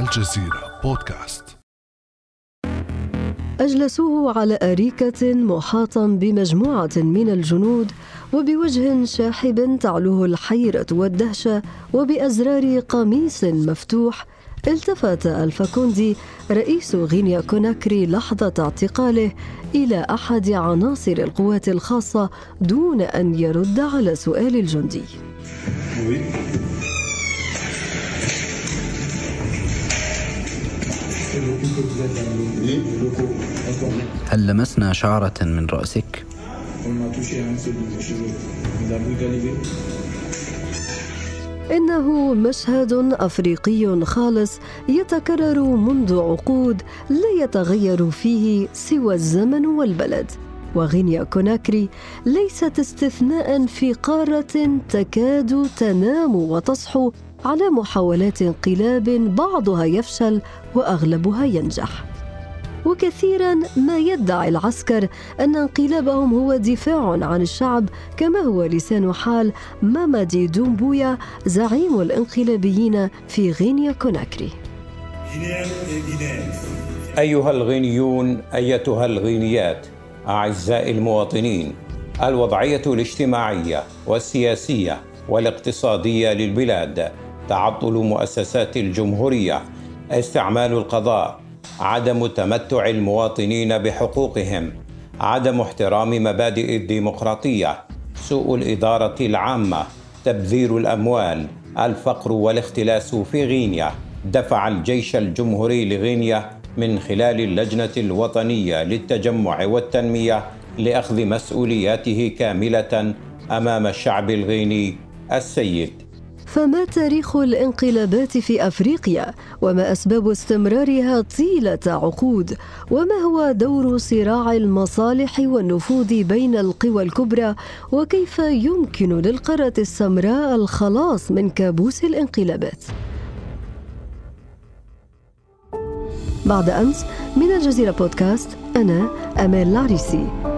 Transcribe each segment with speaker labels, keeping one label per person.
Speaker 1: الجزيرة بودكاست.
Speaker 2: أجلسوه على أريكة محاطا بمجموعة من الجنود وبوجه شاحب تعلوه الحيرة والدهشة وبأزرار قميص مفتوح التفت الفاكوندي رئيس غينيا كوناكري لحظة اعتقاله إلى أحد عناصر القوات الخاصة دون أن يرد على سؤال الجندي.
Speaker 3: هل لمسنا شعرة من رأسك؟
Speaker 2: إنه مشهد أفريقي خالص يتكرر منذ عقود لا يتغير فيه سوى الزمن والبلد وغينيا كوناكري ليست استثناء في قارة تكاد تنام وتصحو على محاولات انقلاب بعضها يفشل وأغلبها ينجح. وكثيرا ما يدعي العسكر أن انقلابهم هو دفاع عن الشعب كما هو لسان حال مامادي دومبويا زعيم الانقلابيين في غينيا كوناكري.
Speaker 4: أيها الغينيون أيتها الغينيات أعزائي المواطنين الوضعية الاجتماعية والسياسية والاقتصادية للبلاد تعطل مؤسسات الجمهورية استعمال القضاء عدم تمتع المواطنين بحقوقهم عدم احترام مبادئ الديمقراطية سوء الإدارة العامة تبذير الأموال الفقر والاختلاس في غينيا دفع الجيش الجمهوري لغينيا من خلال اللجنة الوطنية للتجمع والتنمية لأخذ مسؤولياته كاملة أمام الشعب الغيني السيد.
Speaker 2: فما تاريخ الانقلابات في أفريقيا وما أسباب استمرارها طيلة عقود وما هو دور صراع المصالح والنفوذ بين القوى الكبرى وكيف يمكن للقارة السمراء الخلاص من كابوس الانقلابات؟ بعد أمس من الجزيرة بودكاست أنا امال العريسي.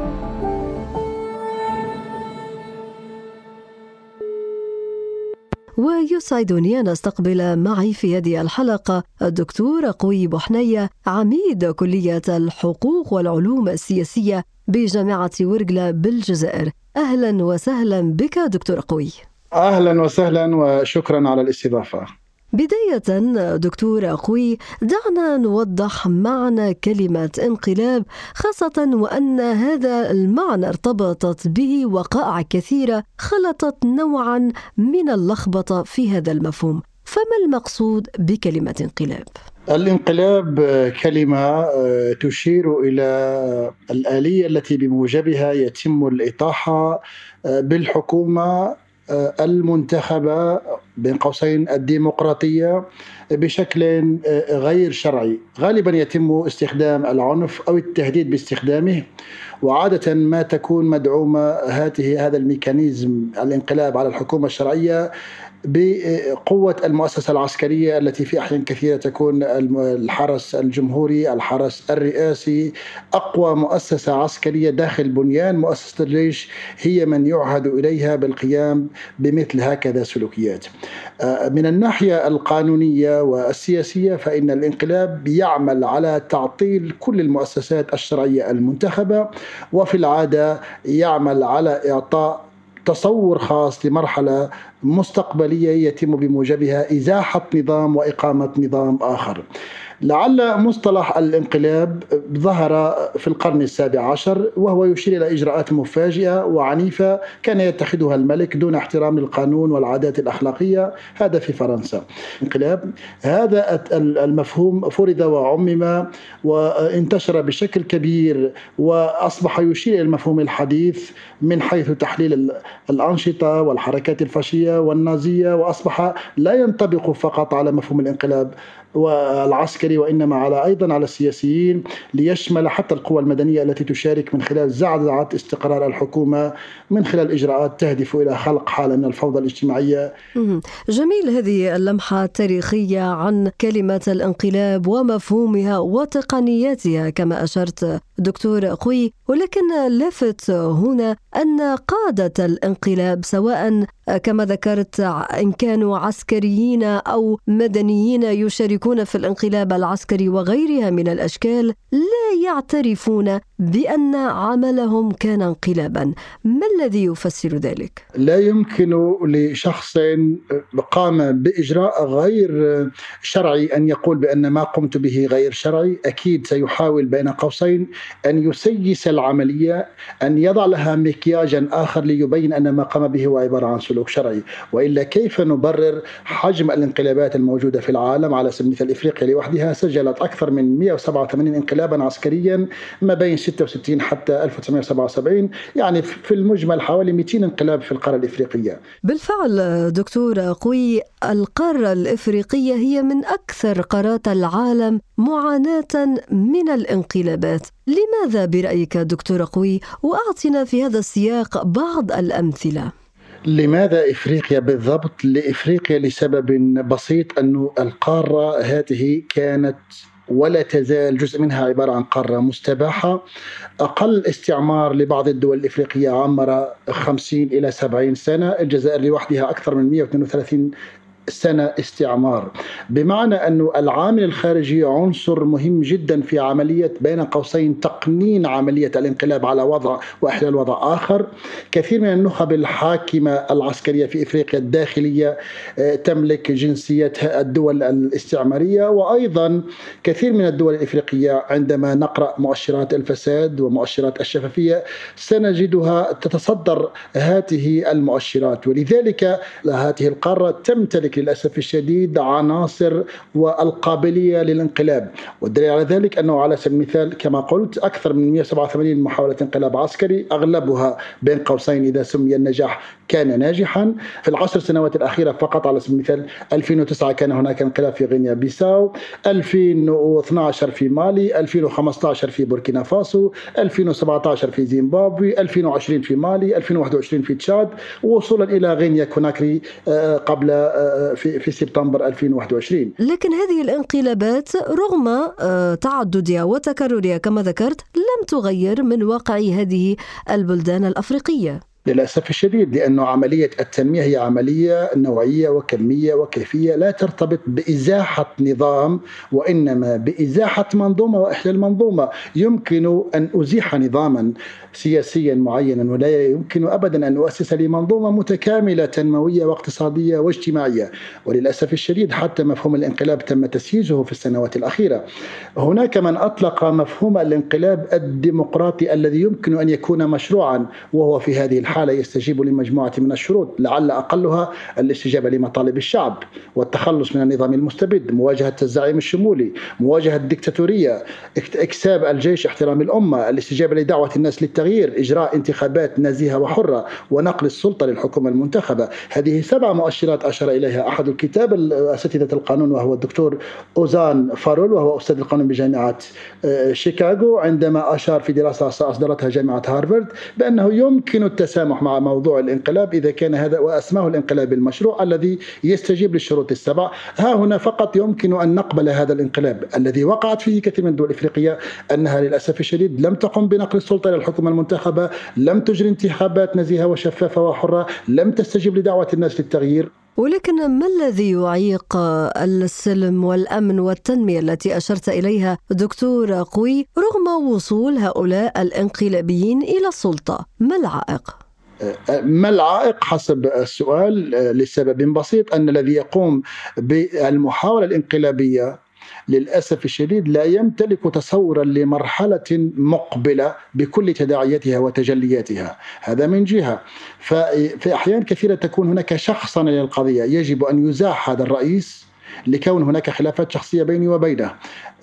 Speaker 2: ويسعدني أن أستقبل معي في هذه الحلقة الدكتور قوي بحنية عميد كلية الحقوق والعلوم السياسية بجامعة ورقلة بالجزائر. أهلا وسهلا بك دكتور قوي.
Speaker 5: أهلا وسهلا وشكرا على الاستضافة.
Speaker 2: بداية دكتور أخوي دعنا نوضح معنى كلمة انقلاب خاصة وأن هذا المعنى ارتبطت به وقائع كثيرة خلطت نوعا من اللخبطة في هذا المفهوم فما المقصود بكلمة انقلاب؟
Speaker 5: الانقلاب كلمة آه، تشير إلى الآلية التي بموجبها يتم الإطاحة آه، بالحكومة آه، المنتخبة بين قوسين الديمقراطية بشكل غير شرعي. غالبا يتم استخدام العنف أو التهديد باستخدامه وعادة ما تكون مدعومة هذه هذا الميكانيزم الانقلاب على الحكومة الشرعية بقوة المؤسسة العسكرية التي في أحيان كثيرة تكون الحرس الجمهوري الحرس الرئاسي. أقوى مؤسسة عسكرية داخل بنيان مؤسسة الجيش هي من يعهد إليها بالقيام بمثل هكذا سلوكيات. من الناحية القانونية والسياسية فإن الانقلاب يعمل على تعطيل كل المؤسسات الشرعية المنتخبة وفي العادة يعمل على إعطاء تصور خاص لمرحلة مستقبلية يتم بموجبها إزاحة نظام وإقامة نظام آخر. لعل مصطلح الانقلاب ظهر في القرن السابع عشر وهو يشير إلى إجراءات مفاجئة وعنيفة كان يتخذها الملك دون احترام للقانون والعادات الأخلاقية هذا في فرنسا. انقلاب هذا المفهوم فرض وعمم وانتشر بشكل كبير وأصبح يشير إلى المفهوم الحديث من حيث تحليل الأنشطة والحركات الفاشية والنازية وأصبح لا ينطبق فقط على مفهوم الانقلاب والعسكري وإنما على أيضا على السياسيين ليشمل حتى القوى المدنية التي تشارك من خلال زعزعة استقرار الحكومة من خلال إجراءات تهدف إلى خلق حالة من الفوضى الاجتماعية.
Speaker 2: جميل هذه اللمحة التاريخية عن كلمة الانقلاب ومفهومها وتقنياتها كما أشرت دكتور قوي ولكن لافت هنا أن قادة الانقلاب سواء كما ذكرت إن كانوا عسكريين أو مدنيين يشاركون في الانقلاب العسكري وغيرها من الأشكال لا يعترفون بأن عملهم كان انقلابا ما الذي يفسر ذلك؟
Speaker 5: لا يمكن لشخص قام بإجراء غير شرعي أن يقول بأن ما قمت به غير شرعي أكيد سيحاول بين قوسين أن يسيس العملية أن يضع لها مكياجا آخر ليبين أن ما قام به هو عبارة عن سلوك شرعي. وإلا كيف نبرر حجم الانقلابات الموجودة في العالم على سبيل المثال إفريقيا لوحدها؟ سجلت أكثر من 187 انقلابا عسكريا ما بين 66 حتى 1977 يعني في المجمل حوالي 200 انقلاب في القارة الإفريقية.
Speaker 2: بالفعل دكتور قوي القارة الإفريقية هي من أكثر قارات العالم معاناة من الانقلابات. لماذا برأيك دكتور قوي؟ وأعطنا في هذا السياق بعض الأمثلة.
Speaker 5: لماذا إفريقيا بالضبط؟ لإفريقيا لسبب بسيط أنه القارة هذه كانت ولا تزال جزء منها عبارة عن قارة مستباحة. أقل استعمار لبعض الدول الإفريقية عمر 50 إلى 70 سنة الجزائر لوحدها أكثر من 132 سنة استعمار. بمعنى أن العامل الخارجي عنصر مهم جدا في عملية بين قوسين تقنين عملية الانقلاب على وضع وإحلال وضع آخر. كثير من النخب الحاكمة العسكرية في إفريقيا الداخلية آه، تملك جنسية الدول الاستعمارية. وأيضا كثير من الدول الإفريقية عندما نقرأ مؤشرات الفساد ومؤشرات الشفافية سنجدها تتصدر هذه المؤشرات. ولذلك هذه القارة تمتلك للأسف الشديد عناصر والقابلية للانقلاب. والدليل على ذلك أنه على سبيل المثال كما قلت أكثر من 187 محاولة انقلاب عسكري أغلبها بين قوسين إذا سمي النجاح كان ناجحا. في العشر سنوات الأخيرة فقط على سبيل المثال 2009 كان هناك انقلاب في غينيا بيساو 2012 في مالي 2015 في بوركينا فاسو 2017 في زيمبابوي 2020 في مالي 2021 في تشاد. وصولا إلى غينيا كوناكري آه، قبل آه، في في سبتمبر 2021
Speaker 2: لكن هذه الانقلابات رغم آه، تعددها وتكررها كما ذكرت لم تغير من واقع هذه البلدان الأفريقية.
Speaker 5: للأسف الشديد لأنه عملية التنمية هي عملية نوعية وكمية وكيفية لا ترتبط بإزاحة نظام وإنما بإزاحة منظومة واحلال منظومه يمكن أن أزيح نظاما سياسيا معينا ولا يمكن ابدا أن نؤسس لمنظومة متكاملة تنموية واقتصادية واجتماعية. وللأسف الشديد حتى مفهوم الانقلاب تم تسييسه في السنوات الأخيرة. هناك من أطلق مفهوم الانقلاب الديمقراطي الذي يمكن أن يكون مشروعا وهو في هذه الحاله يستجيب لمجموعة من الشروط لعل أقلها الاستجابة لمطالب الشعب والتخلص من النظام المستبد مواجهة الزعيم الشمولي مواجهة الدكتاتورية اكساب الجيش احترام الأمة الاستجابة لدعوة الناس للتغيير إجراء انتخابات نزيهة وحرة ونقل السلطة للحكومة المنتخبة. هذه سبع مؤشرات أشار إليها أحد الكتاب أساتذة القانون وهو الدكتور أوزان فارول وهو أستاذ القانون بجامعة آه، شيكاغو عندما أشار في دراسة أصدرتها جامعة هارفارد بأنه يمكن التسامح مع موضوع الانقلاب إذا كان هذا وأسماه الانقلاب المشروع الذي يستجيب للشروط السبع ها هنا فقط يمكن أن نقبل هذا الانقلاب الذي وقعت فيه كثير من الدول الإفريقية أنها للأسف الشديد لم تقم بنقل السلطة إلى الحكومة المنتخبة لم تجري انتخابات نزيهة وشفافة وحرة لم تستجب لدعوة الناس للتغيير
Speaker 2: ولكن ما الذي يعيق السلم والأمن والتنمية التي أشرت إليها دكتور قوي رغم وصول هؤلاء الانقلابيين إلى السلطة؟ ما العائق؟
Speaker 5: ما العائق حسب السؤال لسبب بسيط أن الذي يقوم بالمحاولة الانقلابية للأسف الشديد لا يمتلك تصورا لمرحلة مقبلة بكل تداعياتها وتجلياتها. هذا من جهة. ففي أحيان كثيرة تكون هناك شخصا للقضية يجب أن يزاح هذا الرئيس لكون هناك خلافات شخصية بيني وبينه.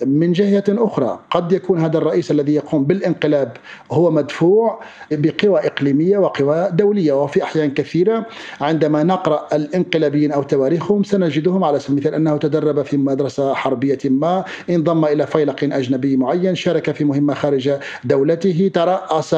Speaker 5: من جهة أخرى قد يكون هذا الرئيس الذي يقوم بالانقلاب هو مدفوع بقوى إقليمية وقوى دولية وفي أحيان كثيرة عندما نقرأ الانقلابيين أو تواريخهم سنجدهم على سبيل المثال أنه تدرب في مدرسة حربية ما انضم إلى فيلق أجنبي معين شارك في مهمة خارج دولته ترأس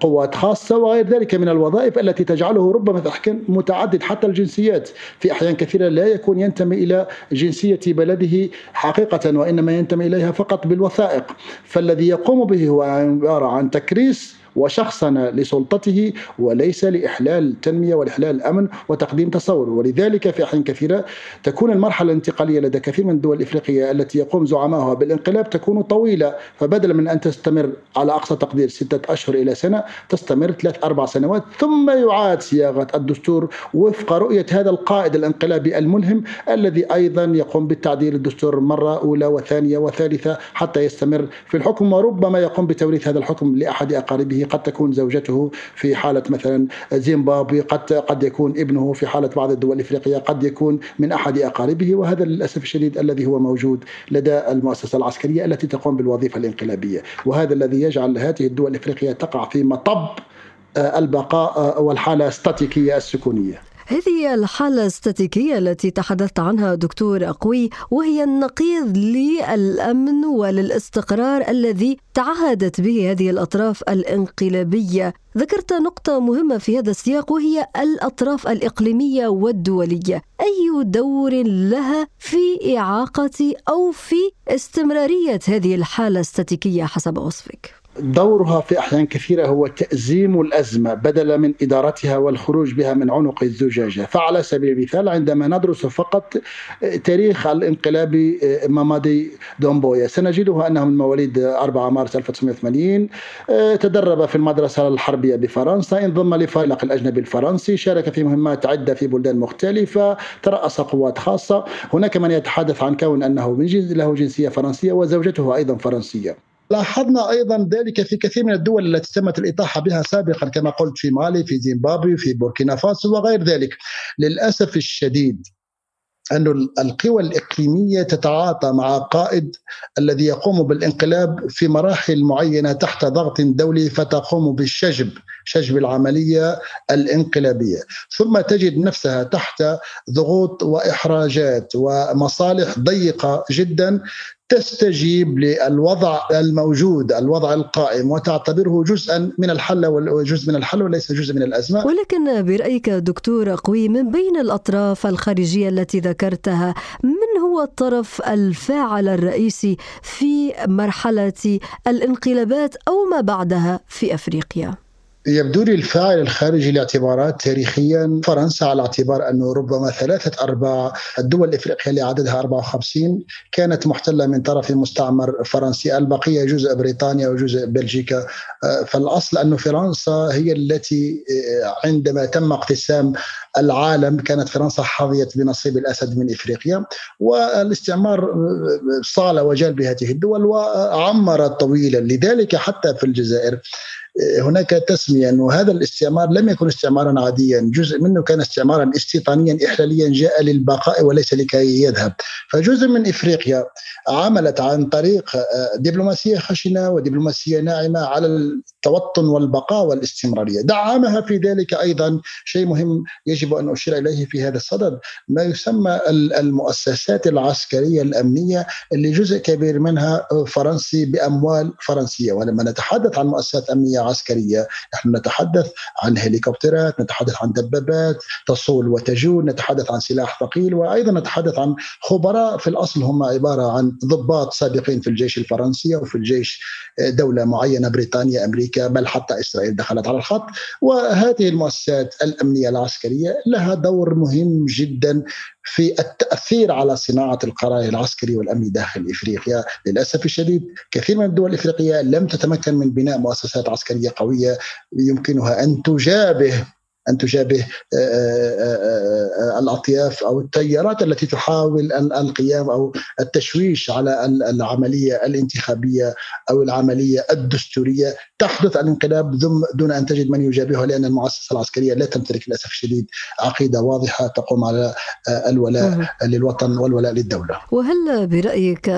Speaker 5: قوات خاصة وغير ذلك من الوظائف التي تجعله ربما متعدد حتى الجنسيات. في أحيان كثيرة لا يكون ينتمي إلى جنسية بلده حقيقة وإنما ينتمي إليها فقط بالوثائق. فالذي يقوم به هو عبارة عن تكريس وشخصنة لسلطته وليس لإحلال التنمية والإحلال الأمن وتقديم تصور ولذلك في أحيان كثيرة تكون المرحلة الانتقالية لدى كثير من الدول الإفريقية التي يقوم زعمائها بالانقلاب تكون طويلة فبدلا من أن تستمر على أقصى تقدير ستة أشهر إلى سنة تستمر ثلاث أربع سنوات ثم يعاد صياغة الدستور وفق رؤية هذا القائد الانقلابي الملهم الذي أيضا يقوم بالتعديل. الدستور مرة أولى وثانية وثالثة حتى يستمر في الحكم وربما يقوم بتوريث هذا الحكم لأحد أقاربه قد تكون زوجته في حالة مثلا زيمبابوي قد قد يكون ابنه في حالة بعض الدول الإفريقية قد يكون من أحد أقاربه وهذا للأسف الشديد الذي هو موجود لدى المؤسسة العسكرية التي تقوم بالوظيفة الانقلابية. وهذا الذي يجعل هذه الدول الإفريقية تقع في مطب آه، البقاء آه، والحالة الستاتيكية السكونية.
Speaker 2: هذه الحالة الاستاتيكية التي تحدثت عنها دكتور أقوي وهي النقيض للأمن وللاستقرار الذي تعهدت به هذه الأطراف الانقلابية ذكرت نقطة مهمة في هذا السياق وهي الأطراف الإقليمية والدولية أي دور لها في إعاقة أو في استمرارية هذه الحالة الاستاتيكية حسب وصفك؟
Speaker 5: دورها في أحيان كثيرة هو تأزيم الأزمة بدلا من إدارتها والخروج بها من عنق الزجاجة، فعلى سبيل المثال عندما ندرس فقط تاريخ الانقلاب مامادي دومبويا سنجده أنه من مواليد 4 مارس 1980 تدرب في المدرسة الحربية بفرنسا انضم لفريق الأجنبي الفرنسي شارك في مهمات عدة في بلدان مختلفة ترأس قوات خاصة. هناك من يتحدث عن كون أنه من جنس له جنسية فرنسية وزوجته أيضا فرنسية. لاحظنا أيضا ذلك في كثير من الدول التي تمت الإطاحة بها سابقا كما قلت في مالي في زيمبابوي في بوركينا فاسو وغير ذلك. للأسف الشديد أن القوى الإقليمية تتعاطى مع قائد الذي يقوم بالانقلاب في مراحل معينة تحت ضغط دولي فتقوم بالشجب شجب العملية الانقلابية. ثم تجد نفسها تحت ضغوط وإحراجات ومصالح ضيقة جدا تستجيب للوضع الموجود الوضع القائم وتعتبره جزءا من الحل وجزء من الحل وليس جزء من الأزمة.
Speaker 2: ولكن برأيك دكتور قوي من بين الأطراف الخارجية التي ذكرتها من هو الطرف الفاعل الرئيسي في مرحلة الانقلابات أو ما بعدها في أفريقيا؟
Speaker 5: يبدو لي الفاعل الخارجي لاعتبارات تاريخيا فرنسا على اعتبار أنه ربما ثلاثة أرباع الدول الإفريقية اللي عددها 54 كانت محتلة من طرف مستعمر فرنسي، البقية جزء بريطانيا وجزء بلجيكا، آه، فالأصل انه فرنسا هي التي آه، عندما تم اقتسام العالم كانت فرنسا حظيت بنصيب الأسد من إفريقيا. والاستعمار آه، صال وجال بهذه الدول وعمر طويلا. لذلك حتى في الجزائر هناك تسمية أنه هذا الاستعمار لم يكن استعمارا عاديا، جزء منه كان استعمارا استيطانيا احلاليا جاء للبقاء وليس لكي يذهب، فجزء من إفريقيا عملت عن طريق آه، دبلوماسية خشنة ودبلوماسية ناعمة على التوطن والبقاء والاستمرارية، دعمها في ذلك أيضا شيء مهم يجب أن أشير إليه في هذا الصدد ما يسمى المؤسسات العسكرية الأمنية اللي جزء كبير منها فرنسي بأموال فرنسية، ولما نتحدث عن مؤسسات أمنية عسكرية. نحن نتحدث عن هليكوبترات نتحدث عن دبابات تصول وتجول نتحدث عن سلاح ثقيل وأيضا نتحدث عن خبراء في الأصل. هم عبارة عن ضباط سابقين في الجيش الفرنسي وفي الجيش آه، دولة معينة بريطانيا أمريكا بل حتى إسرائيل دخلت على الخط. وهذه المؤسسات الأمنية العسكرية لها دور مهم جدا في التأثير على صناعة القرار العسكري والأمني داخل إفريقيا، للأسف الشديد كثير من الدول الإفريقية لم تتمكن من بناء مؤسسات عسكرية قوية يمكنها أن تجابه أن تشابه آه، آه، آه، الأطياف أو التيارات التي تحاول القيام أو التشويش على العملية الانتخابية أو العملية الدستورية تحدث الانقلاب دون أن تجد من يجابهها لأن المؤسسة العسكرية لا تمتلك للأسف الشديد عقيدة واضحة تقوم على الولاء للوطن والولاء للدولة.
Speaker 2: وهل برأيك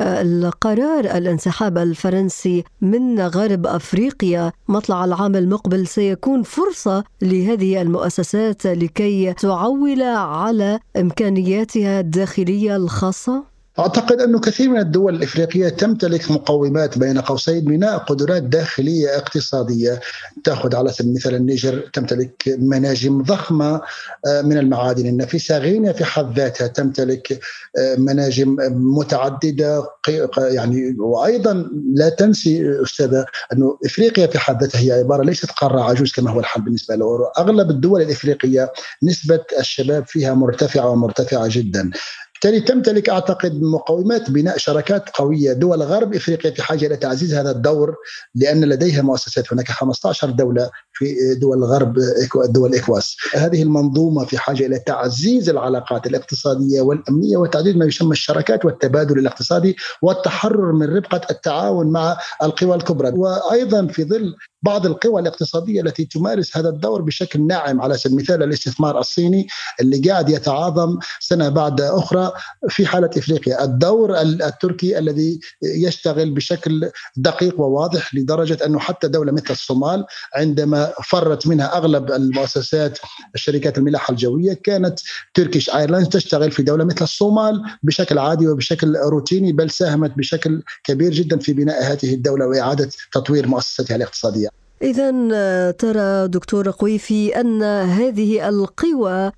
Speaker 2: القرار الانسحاب الفرنسي من غرب أفريقيا مطلع العام المقبل سيكون فرصة لهذه المؤسسات لكي تعول على إمكانياتها الداخلية الخاصة؟
Speaker 5: أعتقد انه كثير من الدول الإفريقية تمتلك مقومات بين قوسين بناء قدرات داخلية اقتصادية. تأخذ على سبيل المثال النيجر تمتلك مناجم ضخمة آه، من المعادن النفيسة. غينيا في حد ذاتها تمتلك آه، مناجم متعددة. يعني وأيضا لا تنسي أستاذة أنه إفريقيا في حد ذاتها هي عبارة ليست قاره عجوز كما هو الحال بالنسبة له. أغلب الدول الإفريقية نسبة الشباب فيها مرتفعة ومرتفعة جدا. بالتالي تمتلك أعتقد مقومات بناء شراكات قوية دول غرب إفريقيا في حاجة إلى تعزيز هذا الدور لأن لديها مؤسسات. هناك 15 دولة في دول غرب دول إكواس. هذه المنظومة في حاجة إلى تعزيز العلاقات الاقتصادية والأمنية وتعزيز ما يسمى الشراكات والتبادل الاقتصادي والتحرر من ربقة التعاون مع القوى الكبرى. وأيضا في ظل بعض القوى الاقتصادية التي تمارس هذا الدور بشكل ناعم على سبيل المثال الاستثمار الصيني اللي قاعد يتعاظم سنة بعد أخرى في حالة إفريقيا، الدور التركي الذي يشتغل بشكل دقيق وواضح لدرجة أنه حتى دولة مثل الصومال عندما فرت منها أغلب المؤسسات الشركات الملاحة الجوية كانت Turkish Airlines تشتغل في دولة مثل الصومال بشكل عادي وبشكل روتيني بل ساهمت بشكل كبير جدا في بناء هذه الدولة وإعادة تطوير مؤسساتها الاقتصادية.
Speaker 2: إذا آه، ترى دكتور قويفي أن هذه القوى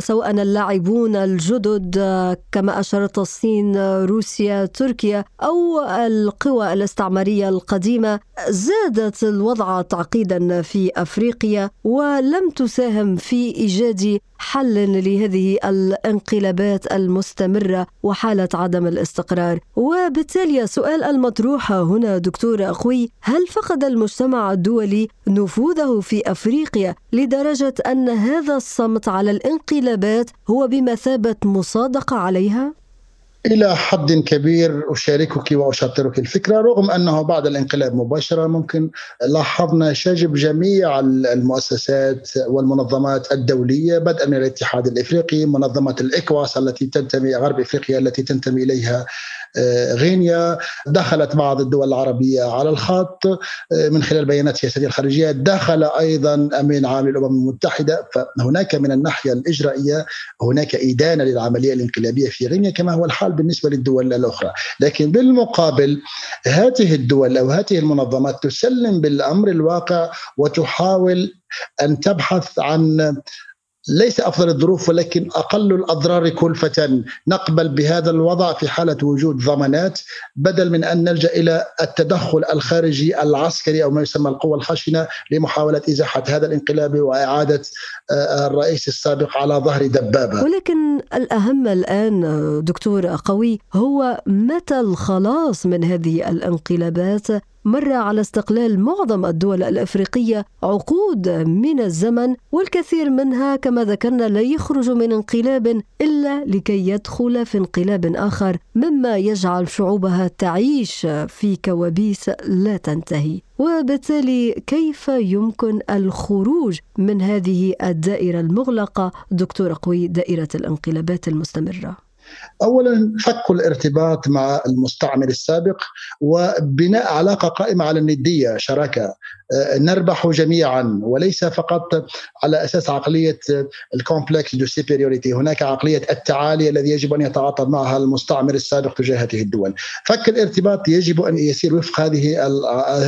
Speaker 2: سواء اللاعبون الجدد آه، كما أشارت الصين روسيا تركيا أو القوى الاستعمارية القديمة زادت الوضع تعقيدا في أفريقيا ولم تساهم في إيجاد حل لهذه الانقلابات المستمرة وحالة عدم الاستقرار وبالتالي السؤال المطروح هنا دكتور قوي هل فقد المجتمع الدولي نفوذه في أفريقيا لدرجة أن هذا الصمت على الانقلابات هو بمثابة مصادقة عليها؟
Speaker 5: إلى حد كبير أشاركك وأشاطرك الفكرة رغم أنه بعد الانقلاب مباشرة ممكن لاحظنا شجب جميع المؤسسات والمنظمات الدولية بدءا من الاتحاد الإفريقي منظمة الإكواس التي تنتمي غرب إفريقيا التي تنتمي إليها. غينيا دخلت بعض الدول العربية على الخط آه، من خلال بيانات سياسية الخارجية دخل أيضا أمين عام الأمم المتحدة فهناك من الناحية الإجرائية هناك إدانة للعملية الانقلابية في غينيا كما هو الحال بالنسبة للدول الأخرى. لكن بالمقابل هذه الدول أو هذه المنظمات تسلم بالأمر الواقع وتحاول أن تبحث عن ليس أفضل الظروف ولكن أقل الأضرار كلفه نقبل بهذا الوضع في حالة وجود ضمانات بدل من أن نلجأ إلى التدخل الخارجي العسكري أو ما يسمى القوى الخشنة لمحاولة إزاحة هذا الانقلاب وإعادة آه، الرئيس السابق على ظهر دبابة.
Speaker 2: ولكن الأهم الآن دكتور قوي هو متى الخلاص من هذه الانقلابات مر على استقلال معظم الدول الأفريقية عقود من الزمن والكثير منها كما ذكرنا لا يخرج من انقلاب إلا لكي يدخل في انقلاب آخر مما يجعل شعوبها تعيش في كوابيس لا تنتهي. وبالتالي كيف يمكن الخروج من هذه الدائرة المغلقة؟ دكتور قوي دائرة الانقلابات المستمرة.
Speaker 5: اولا فك الارتباط مع المستعمر السابق وبناء علاقة قائمة على الندية شراكة. نربح جميعا وليس فقط على أساس عقلية ال complexe de supériorité. هناك عقلية التعالي الذي يجب أن يتعاطى معها المستعمر السابق تجاه هذه الدول. فك الارتباط يجب أن يسير وفق هذه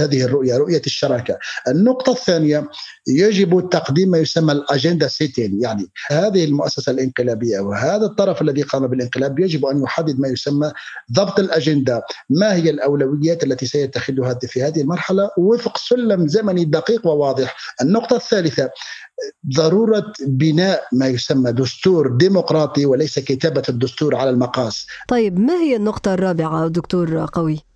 Speaker 5: هذه الرؤية رؤية الشراكة. النقطة الثانية يجب تقديم ما يسمى الأجندة سيتين. يعني هذه المؤسسة الانقلابية وهذا الطرف الذي قام بالانقلاب يجب أن يحدد ما يسمى ضبط الأجندة. ما هي الأولويات التي سيتخذها في هذه المرحلة؟ وفق سلم زمني دقيق وواضح النقطة الثالثة ضرورة بناء ما يسمى دستور ديمقراطي وليس كتابة الدستور على المقاس
Speaker 2: طيب ما هي النقطة الرابعة دكتور قوي؟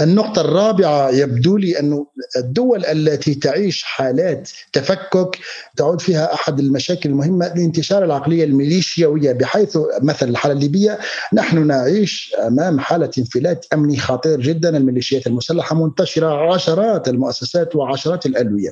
Speaker 5: النقطة الرابعة يبدو لي أن الدول التي تعيش حالات تفكك تعود فيها أحد المشاكل المهمة لانتشار العقلية الميليشياوية بحيث مثلا الحالة الليبية نحن نعيش أمام حالة انفلات أمني خطير جدا الميليشيات المسلحة منتشرة عشرات المؤسسات وعشرات الألوية.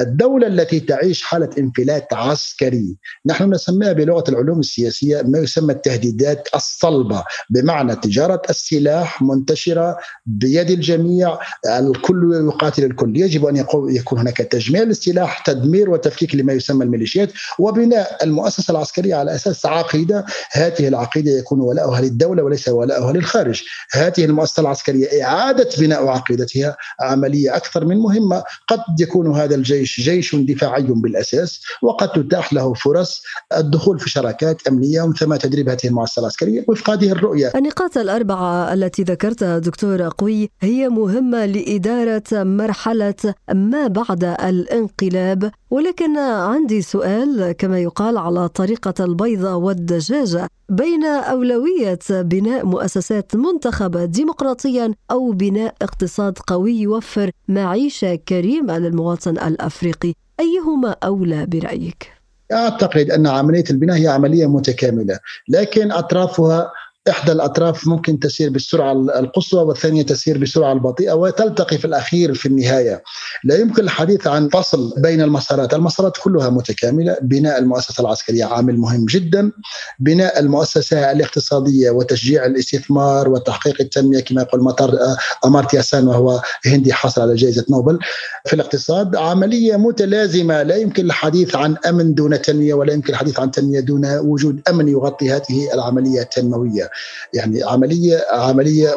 Speaker 5: الدولة التي تعيش حالة انفلات عسكري نحن نسميها بلغة العلوم السياسية ما يسمى التهديدات الصلبة بمعنى تجارة السلاح منتشرة بيد الجميع الكل يقاتل الكل. يجب أن يكون هناك تجميع السلاح تدمير وتفكيك لما يسمى الميليشيات وبناء المؤسسة العسكرية على أساس عقيدة. هذه العقيدة يكون ولاؤها للدولة وليس ولاؤها للخارج. هذه المؤسسة العسكرية إعادة بناء عقيدتها عملية أكثر من مهمة. قد يكون هذا الجيش جيش دفاعي بالأساس وقد تتاح له فرص الدخول في شراكات أمنية. ثم تدريب هذه المؤسسة العسكرية وفق هذه الرؤية.
Speaker 2: النقاط الأربعة التي ذكرتها دكتور قوي هي مهمة لإدارة مرحلة ما بعد الانقلاب ولكن عندي سؤال كما يقال على طريقة البيضة والدجاجة بين أولوية بناء مؤسسات منتخبة ديمقراطيا أو بناء اقتصاد قوي يوفر معيشة كريمة للمواطن الأفريقي أيهما أولى برأيك؟
Speaker 5: أعتقد أن عملية البناء هي عملية متكاملة لكن أطرافها إحدى الأطراف ممكن تسير بالسرعة القصوى والثانية تسير بالسرعه البطيئة وتلتقي في الأخير في النهاية. لا يمكن الحديث عن فصل بين المسارات، المسارات كلها متكاملة، بناء المؤسسة العسكرية عامل مهم جدا، بناء المؤسسة الاقتصادية وتشجيع الاستثمار وتحقيق التنمية كما يقول مطار امارتيا سان وهو هندي حصل على جائزة نوبل. في الاقتصاد عملية متلازمة، لا يمكن الحديث عن أمن دون تنمية ولا يمكن الحديث عن تنمية دون وجود أمن يغطي هذه العملية التنموية. يعني عمليه عملية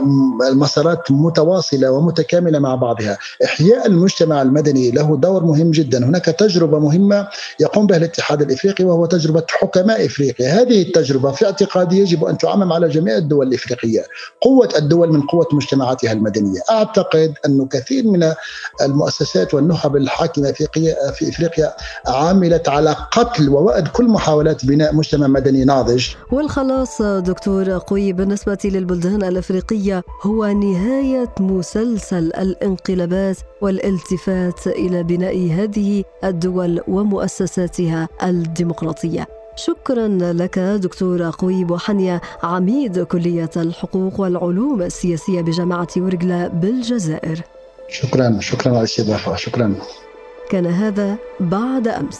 Speaker 5: المسارات متواصلة ومتكاملة مع بعضها. إحياء المجتمع المدني له دور مهم جدا. هناك تجربة مهمة يقوم بها الاتحاد الإفريقي وهو تجربة حكماء إفريقيا. هذه التجربة في اعتقادي يجب أن تعمم على جميع الدول الإفريقية. قوة الدول من قوة مجتمعاتها المدنية. أعتقد انه كثير من المؤسسات والنخب الحاكمة في في إفريقيا عملت على قتل ووأد كل محاولات بناء مجتمع مدني ناضج.
Speaker 2: والخلاص دكتور قوي بالنسبة للبلدان الأفريقية هو نهاية مسلسل الانقلابات والالتفات إلى بناء هذه الدول ومؤسساتها الديمقراطية. شكرا لك دكتور قوي بوحنيا عميد كلية الحقوق والعلوم السياسية بجامعة ورقلة بالجزائر.
Speaker 5: شكرا شكرا على الاستضافة شكرا.
Speaker 2: كان هذا بعد أمس.